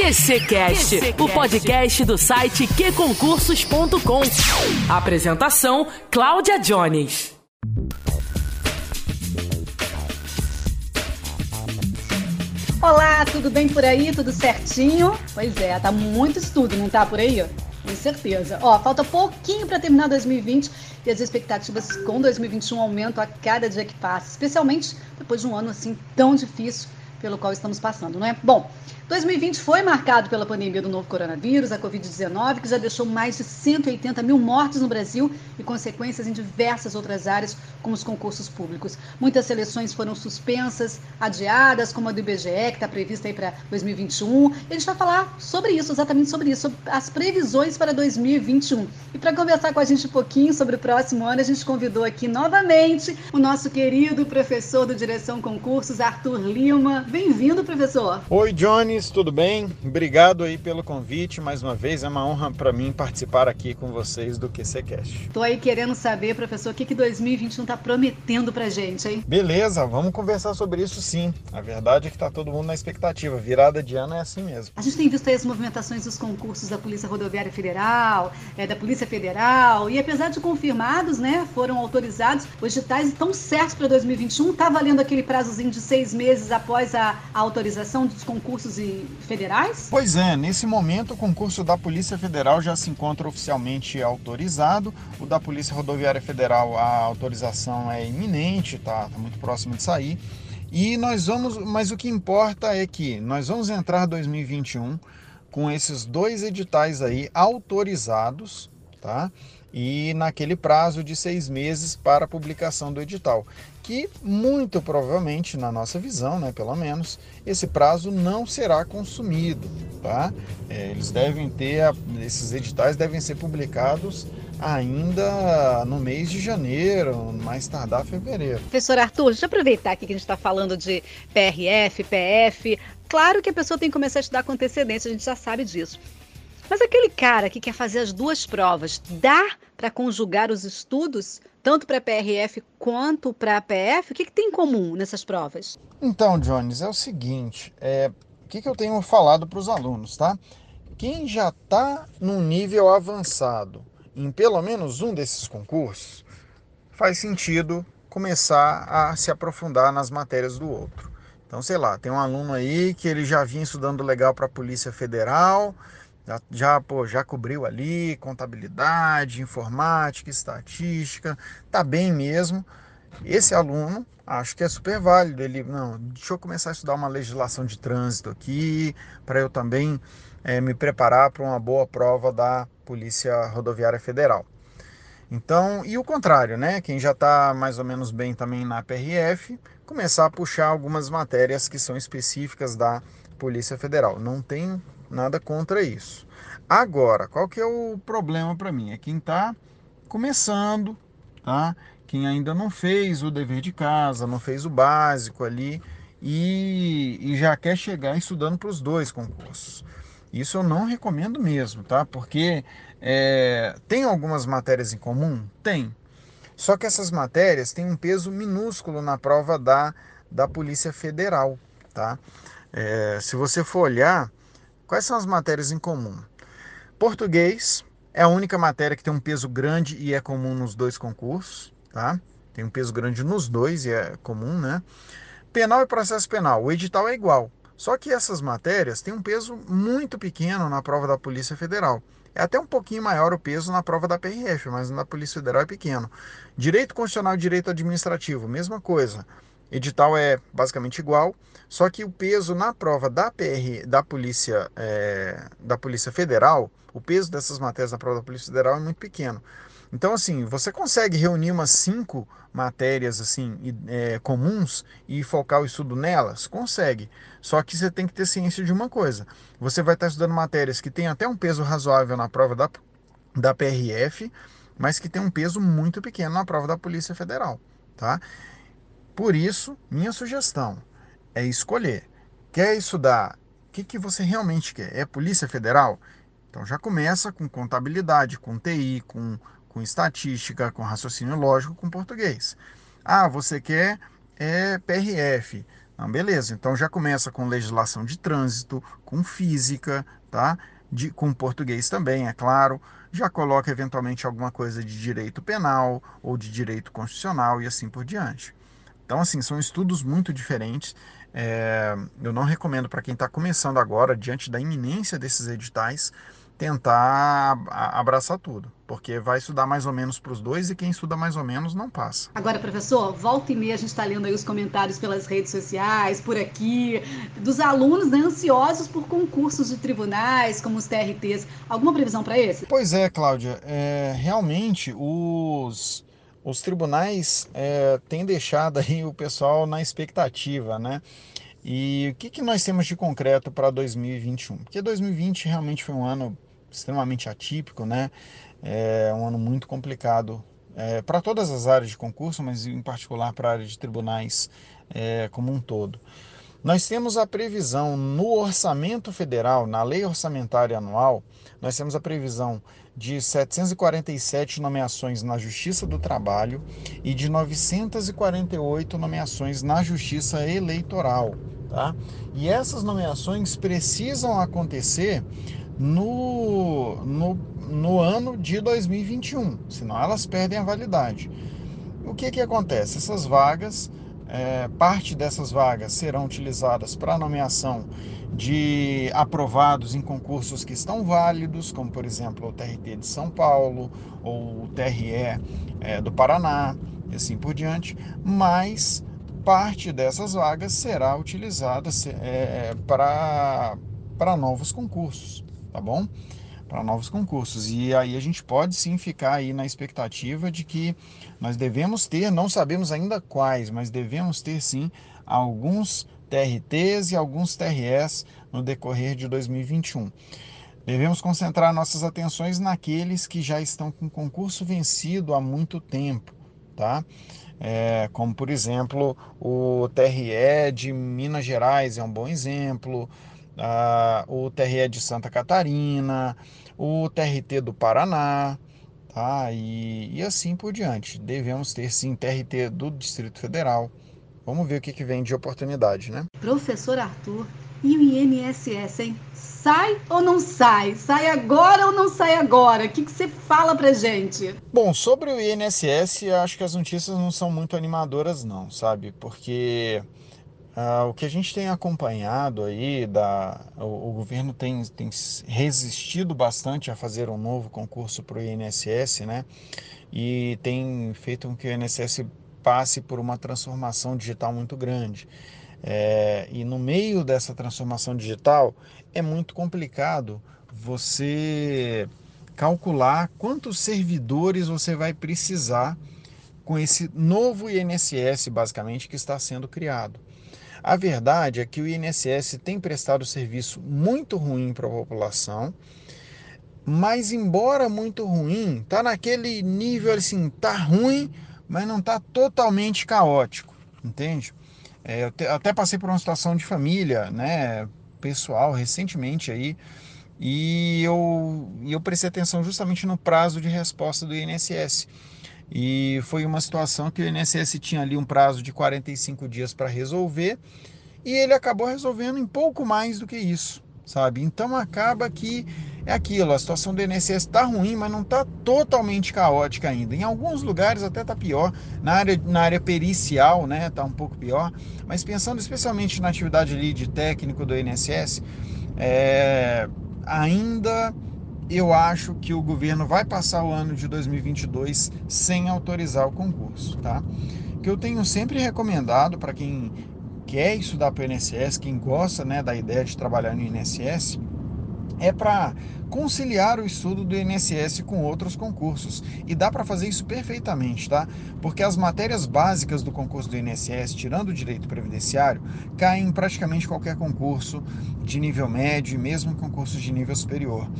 QCcast, o podcast do site qconcursos.com. Apresentação: Cláudia Jones. Olá, tudo bem por aí? Tudo certinho? Pois é, tá muito estudo, não tá por aí? Com certeza. Ó, falta pouquinho para terminar 2020 e as expectativas com 2021 aumentam a cada dia que passa, especialmente depois de um ano assim tão difícil pelo qual estamos passando, não é? Bom, 2020 foi marcado pela pandemia do novo coronavírus, a Covid-19, que já deixou mais de 180 mil mortes no Brasil e consequências em diversas outras áreas, como os concursos públicos. Muitas seleções foram suspensas, adiadas, como a do IBGE, que está prevista aí para 2021. E a gente vai falar sobre isso, exatamente sobre isso, sobre as previsões para 2021. E para conversar com a gente um pouquinho sobre o próximo ano, a gente convidou aqui novamente o nosso querido professor do Direção Concursos, Arthur Lima. Bem-vindo, professor. Oi, Johnny tudo bem? Obrigado aí pelo convite. Mais uma vez, é uma honra para mim participar aqui com vocês do QCCast. Estou aí querendo saber, professor, o que, que 2021 está prometendo para gente, hein? Beleza, vamos conversar sobre isso sim. A verdade é que está todo mundo na expectativa. Virada de ano é assim mesmo. A gente tem visto aí as movimentações dos concursos da Polícia Rodoviária Federal, é, da Polícia Federal, e apesar de confirmados, né, foram autorizados, os digitais estão certos para 2021. Está valendo aquele prazozinho de seis meses após a, a autorização dos concursos e federais? Pois é, nesse momento o concurso da Polícia Federal já se encontra oficialmente autorizado. O da Polícia Rodoviária Federal, a autorização é iminente, tá, tá muito próximo de sair. E nós vamos, mas o que importa é que nós vamos entrar 2021 com esses dois editais aí autorizados, tá? E naquele prazo de seis meses para a publicação do edital que muito provavelmente, na nossa visão, né, pelo menos, esse prazo não será consumido. Tá? É, eles devem ter, esses editais devem ser publicados ainda no mês de janeiro, mais tardar fevereiro. Professor Arthur, deixa eu aproveitar aqui que a gente está falando de PRF, PF. Claro que a pessoa tem que começar a estudar com antecedência, a gente já sabe disso. Mas aquele cara que quer fazer as duas provas, dá para conjugar os estudos? tanto para a PRF quanto para a PF? O que, que, tem em comum nessas provas? Então, Jones, é o seguinte: é, o que, que eu tenho falado para os alunos, tá? Quem já está num nível avançado em pelo menos um desses concursos, faz sentido começar a se aprofundar nas matérias do outro. Então, sei lá, tem um aluno aí que ele já vinha estudando legal para a Polícia Federal, já, já, pô, já cobriu ali contabilidade, informática, estatística, tá bem mesmo. Esse aluno, acho que é super válido. Ele, não, deixa eu começar a estudar uma legislação de trânsito aqui, para eu também é, me preparar para uma boa prova da Polícia Rodoviária Federal. Então, e o contrário, né? Quem já está mais ou menos bem também na PRF, começar a puxar algumas matérias que são específicas da Polícia Federal. Não tem nada contra isso. Agora, qual que é o problema para mim? É quem está começando, tá? Quem ainda não fez o dever de casa, não fez o básico ali e, e já quer chegar estudando para os dois concursos. Isso eu não recomendo mesmo, tá? Porque é, tem algumas matérias em comum? Tem. Só que essas matérias têm um peso minúsculo na prova da, da Polícia Federal, tá? É, se você for olhar, Quais são as matérias em comum? Português é a única matéria que tem um peso grande e é comum nos dois concursos, tá? Tem um peso grande nos dois e é comum, né? Penal e processo penal, o edital é igual. Só que essas matérias têm um peso muito pequeno na prova da Polícia Federal. É até um pouquinho maior o peso na prova da PRF, mas na Polícia Federal é pequeno. Direito Constitucional e Direito Administrativo, mesma coisa. Edital é basicamente igual, só que o peso na prova da PR, da Polícia, é, da Polícia Federal, o peso dessas matérias na prova da Polícia Federal é muito pequeno. Então, assim, você consegue reunir umas cinco matérias assim é, comuns e focar o estudo nelas? Consegue. Só que você tem que ter ciência de uma coisa. Você vai estar estudando matérias que têm até um peso razoável na prova da, da PRF, mas que tem um peso muito pequeno na prova da Polícia Federal, tá? Por isso, minha sugestão é escolher. Quer estudar? O que, que você realmente quer? É Polícia Federal? Então já começa com contabilidade, com TI, com, com estatística, com raciocínio lógico, com português. Ah, você quer é PRF. Então, beleza, então já começa com legislação de trânsito, com física, tá? De, com português também, é claro. Já coloca eventualmente alguma coisa de direito penal ou de direito constitucional e assim por diante. Então, assim, são estudos muito diferentes. É, eu não recomendo para quem está começando agora, diante da iminência desses editais, tentar abraçar tudo, porque vai estudar mais ou menos para os dois e quem estuda mais ou menos não passa. Agora, professor, volta e meia a gente está lendo aí os comentários pelas redes sociais, por aqui, dos alunos né, ansiosos por concursos de tribunais, como os TRTs. Alguma previsão para esse? Pois é, Cláudia. É, realmente, os, os tribunais é, têm deixado aí o pessoal na expectativa, né? E o que, que nós temos de concreto para 2021? Porque 2020 realmente foi um ano extremamente atípico, né? É um ano muito complicado é, para todas as áreas de concurso, mas em particular para a área de tribunais é, como um todo. Nós temos a previsão no orçamento federal, na lei orçamentária anual, nós temos a previsão de 747 nomeações na Justiça do Trabalho e de 948 nomeações na Justiça Eleitoral. Tá? E essas nomeações precisam acontecer no, no, no ano de 2021, senão elas perdem a validade. O que, que acontece? Essas vagas, é, parte dessas vagas serão utilizadas para nomeação de aprovados em concursos que estão válidos, como por exemplo o TRT de São Paulo ou o TRE é, do Paraná e assim por diante, mas parte dessas vagas será utilizada é, para, novos concursos tá bom? Para novos concursos. E aí a gente pode sim ficar aí na expectativa de que nós devemos ter, não sabemos ainda quais, mas devemos ter sim alguns TRTs e alguns TRS no decorrer de 2021. Devemos concentrar nossas atenções naqueles que já estão com concurso vencido há muito tempo, tá? É, como por exemplo o TRE de Minas Gerais é um bom exemplo, ah, o TRE de Santa Catarina, o TRT do Paraná, tá? E, e assim por diante. Devemos ter sim TRT do Distrito Federal. Vamos ver o que, que vem de oportunidade, né? Professor Arthur, e o INSS, hein? Sai ou não sai? Sai agora ou não sai agora? O que, que você fala pra gente? Bom, sobre o INSS, acho que as notícias não são muito animadoras, não, sabe? Porque ah, o que a gente tem acompanhado aí, da, o, o, governo tem, tem resistido bastante a fazer um novo concurso para o INSS, né? E tem feito com que o INSS passe por uma transformação digital muito grande. É, e no meio dessa transformação digital é muito complicado você calcular quantos servidores você vai precisar com esse novo INSS, basicamente, que está sendo criado. A verdade é que o INSS tem prestado serviço muito ruim para a população, mas embora muito ruim, está naquele nível assim, tá ruim, mas não está totalmente caótico, entende? É, eu te, até passei por uma situação de família, né, pessoal, recentemente aí, e eu, eu prestei atenção justamente no prazo de resposta do INSS. E foi uma situação que o INSS tinha ali um prazo de 45 dias para resolver e ele acabou resolvendo em pouco mais do que isso, sabe? Então acaba que é aquilo, a situação do INSS está ruim, mas não está totalmente caótica ainda. Em alguns lugares até está pior, na área, na área pericial, né, está um pouco pior, mas pensando especialmente na atividade ali de técnico do INSS, é, ainda eu acho que o governo vai passar o ano de 2022 sem autorizar o concurso, tá? Que eu tenho sempre recomendado para quem quer estudar para o INSS, quem gosta né, da ideia de trabalhar no INSS, é para conciliar o estudo do INSS com outros concursos. E dá para fazer isso perfeitamente, tá? Porque as matérias básicas do concurso do INSS, tirando o direito previdenciário, caem em praticamente qualquer concurso de nível médio e mesmo concursos de nível superior.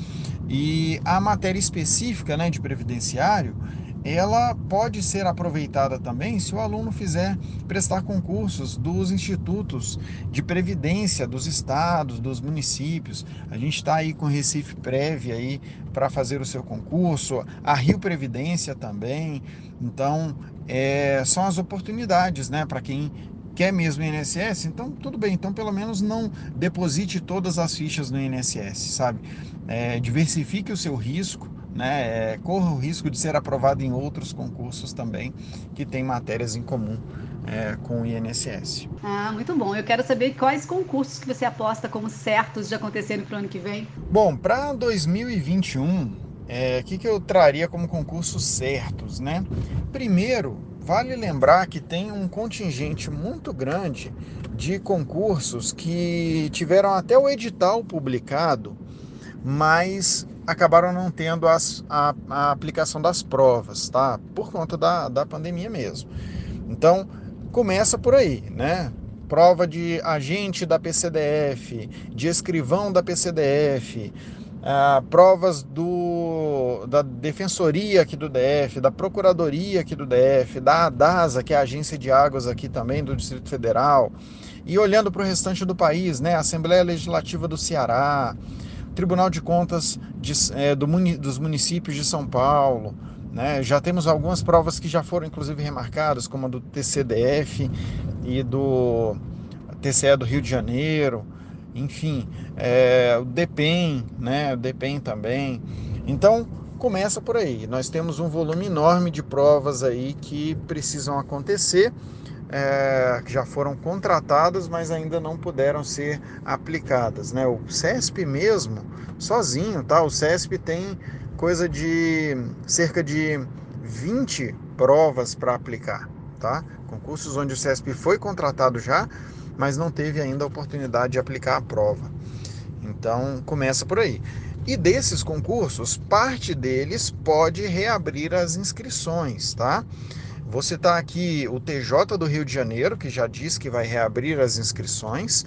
E a matéria específica né, de previdenciário ela pode ser aproveitada também se o aluno fizer prestar concursos dos institutos de previdência dos estados, dos municípios. A gente está aí com Recife Prévia aí para fazer o seu concurso, a Rio Previdência também. Então, é, são as oportunidades, né, para quem quer mesmo INSS, então tudo bem, então pelo menos não deposite todas as fichas no INSS, sabe? É, diversifique o seu risco, né? É, corra o risco de ser aprovado em outros concursos também que tem matérias em comum é, com o INSS. Ah, muito bom. Eu quero saber quais concursos que você aposta como certos de acontecerem para o ano que vem. Bom, para 2021, o é, que, que eu traria como concursos certos, né? Primeiro, vale lembrar que tem um contingente muito grande de concursos que tiveram até o edital publicado, mas acabaram não tendo as, a, a, aplicação das provas, tá? Por conta da, da pandemia mesmo. Então, começa por aí, né? Prova de agente da PCDF, de escrivão da PCDF, ah, provas do, da Defensoria aqui do DF, da Procuradoria aqui do DF, da ADASA, que é a agência de águas aqui também do Distrito Federal, e olhando para o restante do país, né? Assembleia Legislativa do Ceará, Tribunal de Contas de, é, do, dos municípios de São Paulo, né? Já temos algumas provas que já foram inclusive remarcadas, como a do TCDF e do TCE do Rio de Janeiro, enfim, é, o DEPEN, né? o DEPEN também. Então, começa por aí. Nós temos um volume enorme de provas aí que precisam acontecer, é, que já foram contratadas, mas ainda não puderam ser aplicadas. Né? O CESP mesmo, sozinho, tá? O CESP tem coisa de cerca de 20 provas para aplicar, tá? Concursos onde o CESP foi contratado já, mas não teve ainda a oportunidade de aplicar a prova. Então, começa por aí. E desses concursos, parte deles pode reabrir as inscrições, tá? Vou citar aqui o TJ do Rio de Janeiro, que já disse que vai reabrir as inscrições,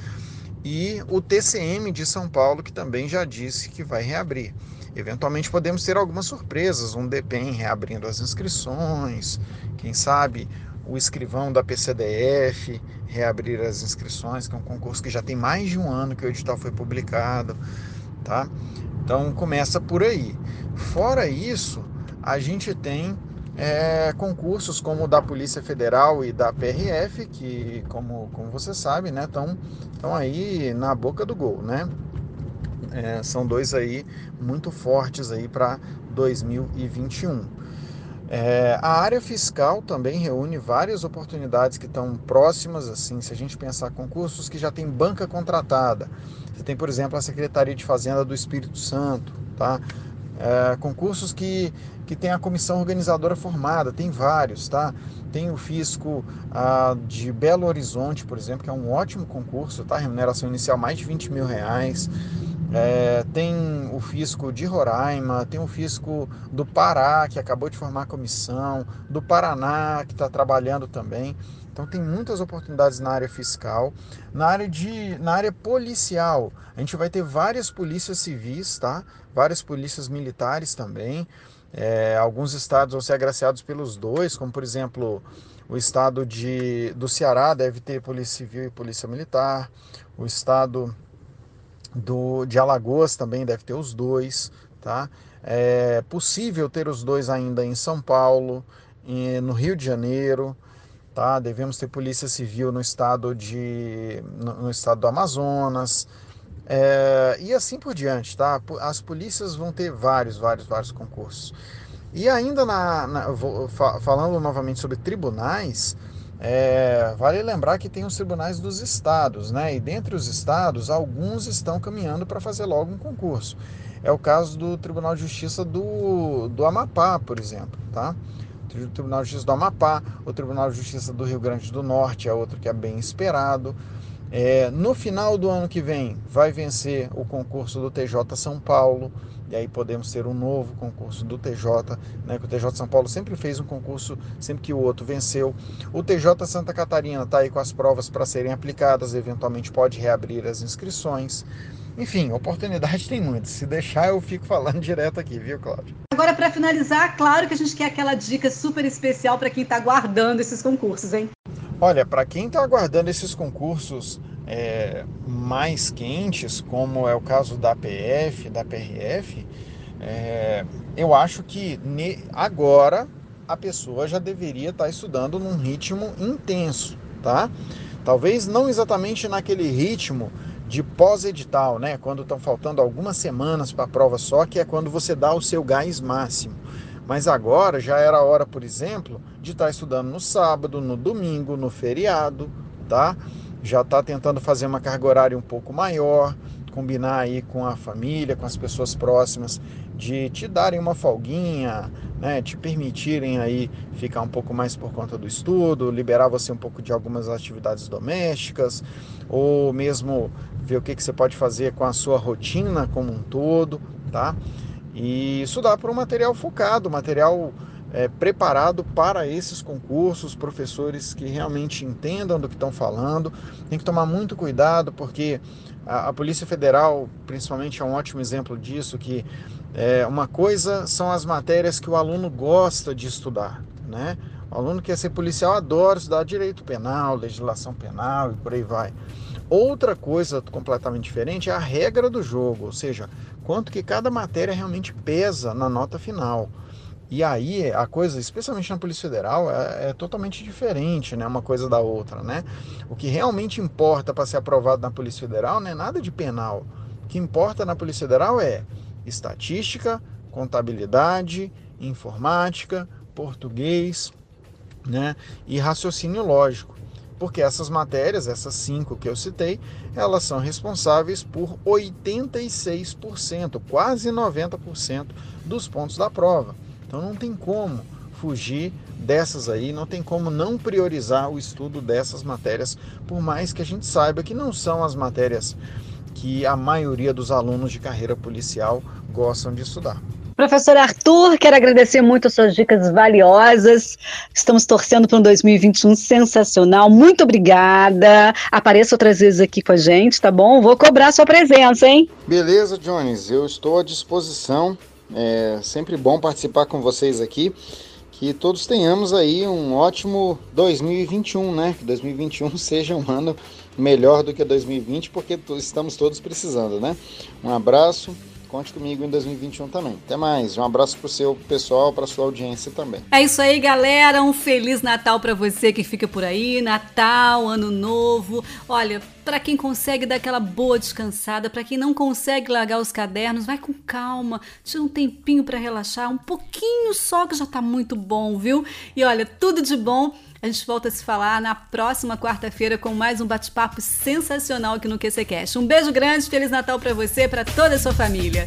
e o TCM de São Paulo, que também já disse que vai reabrir. Eventualmente podemos ter algumas surpresas, um DPEM reabrindo as inscrições, quem sabe o escrivão da PCDF reabrir as inscrições, que é um concurso que já tem mais de um ano que o edital foi publicado, tá? Então começa por aí. Fora isso, a gente tem é, concursos como o da Polícia Federal e da PRF, que, como, como você sabe, né, estão aí na boca do gol, né? É, são dois aí muito fortes aí para 2021. É, a área fiscal também reúne várias oportunidades que estão próximas, assim, se a gente pensar concursos que já tem banca contratada. Você tem, por exemplo, a Secretaria de Fazenda do Espírito Santo, tá? É, concursos que, que tem a comissão organizadora formada, tem vários, tá? Tem o Fisco ah, de Belo Horizonte, por exemplo, que é um ótimo concurso, tá? Remuneração inicial mais de 20 mil reais. É, tem o fisco de Roraima, tem o fisco do Pará, que acabou de formar a comissão, do Paraná, que está trabalhando também. Então tem muitas oportunidades na área fiscal. Na área, de, na área policial, a gente vai ter várias polícias civis, tá? Várias polícias militares também. É, alguns estados vão ser agraciados pelos dois, como por exemplo o estado de, do Ceará deve ter polícia civil e polícia militar. O estado do, de Alagoas também deve ter os dois, tá? É possível ter os dois ainda em São Paulo, no Rio de Janeiro, tá? Devemos ter polícia civil no estado de no, no estado do Amazonas, é, e assim por diante, tá? As polícias vão ter vários, vários, vários concursos. E ainda na, na falando novamente sobre tribunais, é, vale lembrar que tem os tribunais dos estados, né? E dentre os estados, alguns estão caminhando para fazer logo um concurso. É o caso do Tribunal de Justiça do, do Amapá, por exemplo, tá? O Tribunal de Justiça do Amapá, o Tribunal de Justiça do Rio Grande do Norte é outro que é bem esperado. É, no final do ano que vem, vai vencer o concurso do TJ São Paulo, e aí podemos ter um novo concurso do TJ, né, que o TJ São Paulo sempre fez um concurso, sempre que o outro venceu. O TJ Santa Catarina está aí com as provas para serem aplicadas, eventualmente pode reabrir as inscrições. Enfim, oportunidade tem muitas. Se deixar, eu fico falando direto aqui, viu, Cláudio? Agora, para finalizar, claro que a gente quer aquela dica super especial para quem está aguardando esses concursos, hein? Olha, para quem está aguardando esses concursos é, mais quentes, como é o caso da PF, da PRF, é, eu acho que ne, agora a pessoa já deveria estar tá estudando num ritmo intenso, tá? Talvez não exatamente naquele ritmo de pós-edital, né? Quando estão faltando algumas semanas para a prova só, que é quando você dá o seu gás máximo. Mas agora já era hora, por exemplo, de estar tá estudando no sábado, no domingo, no feriado, tá? Já está tentando fazer uma carga horária um pouco maior, combinar aí com a família, com as pessoas próximas, de te darem uma folguinha, né, te permitirem aí ficar um pouco mais por conta do estudo, liberar você um pouco de algumas atividades domésticas, ou mesmo ver o que, que você pode fazer com a sua rotina como um todo, tá? E estudar por um material focado, material é, preparado para esses concursos, professores que realmente entendam do que estão falando. Tem que tomar muito cuidado, porque a, a Polícia Federal, principalmente, é um ótimo exemplo disso, que é, uma coisa são as matérias que o aluno gosta de estudar, né? O aluno que quer ser policial adora estudar direito penal, legislação penal e por aí vai. Outra coisa completamente diferente é a regra do jogo, ou seja, quanto que cada matéria realmente pesa na nota final. E aí a coisa, especialmente na Polícia Federal, é, é totalmente diferente, né? Uma coisa da outra, né? O que realmente importa para ser aprovado na Polícia Federal não é nada de penal. O que importa na Polícia Federal é estatística, contabilidade, informática, português, né? E raciocínio lógico porque essas matérias, essas cinco que eu citei, elas são responsáveis por 86%, quase 90% dos pontos da prova. Então não tem como fugir dessas aí, não tem como não priorizar o estudo dessas matérias, por mais que a gente saiba que não são as matérias que a maioria dos alunos de carreira policial gostam de estudar. Professor Arthur, quero agradecer muito as suas dicas valiosas. Estamos torcendo para um 2021 sensacional. Muito obrigada. Apareça outras vezes aqui com a gente, tá bom? Vou cobrar sua presença, hein? Beleza, Jones. Eu estou à disposição. É sempre bom participar com vocês aqui. Que todos tenhamos aí um ótimo 2021, né? Que 2021 seja um ano melhor do que 2020, porque estamos todos precisando, né? Um abraço Conte comigo em 2021 também. Até mais. Um abraço pro seu pessoal, pra sua audiência também. É isso aí, galera. Um feliz Natal para você que fica por aí. Natal, Ano Novo. Olha, para quem consegue dar aquela boa descansada, para quem não consegue largar os cadernos, vai com calma, tira um tempinho para relaxar, um pouquinho só que já tá muito bom, viu? E olha, tudo de bom. A gente volta a se falar na próxima quarta-feira com mais um bate-papo sensacional aqui no QCCast. Um beijo grande, Feliz Natal para você, para toda a sua família.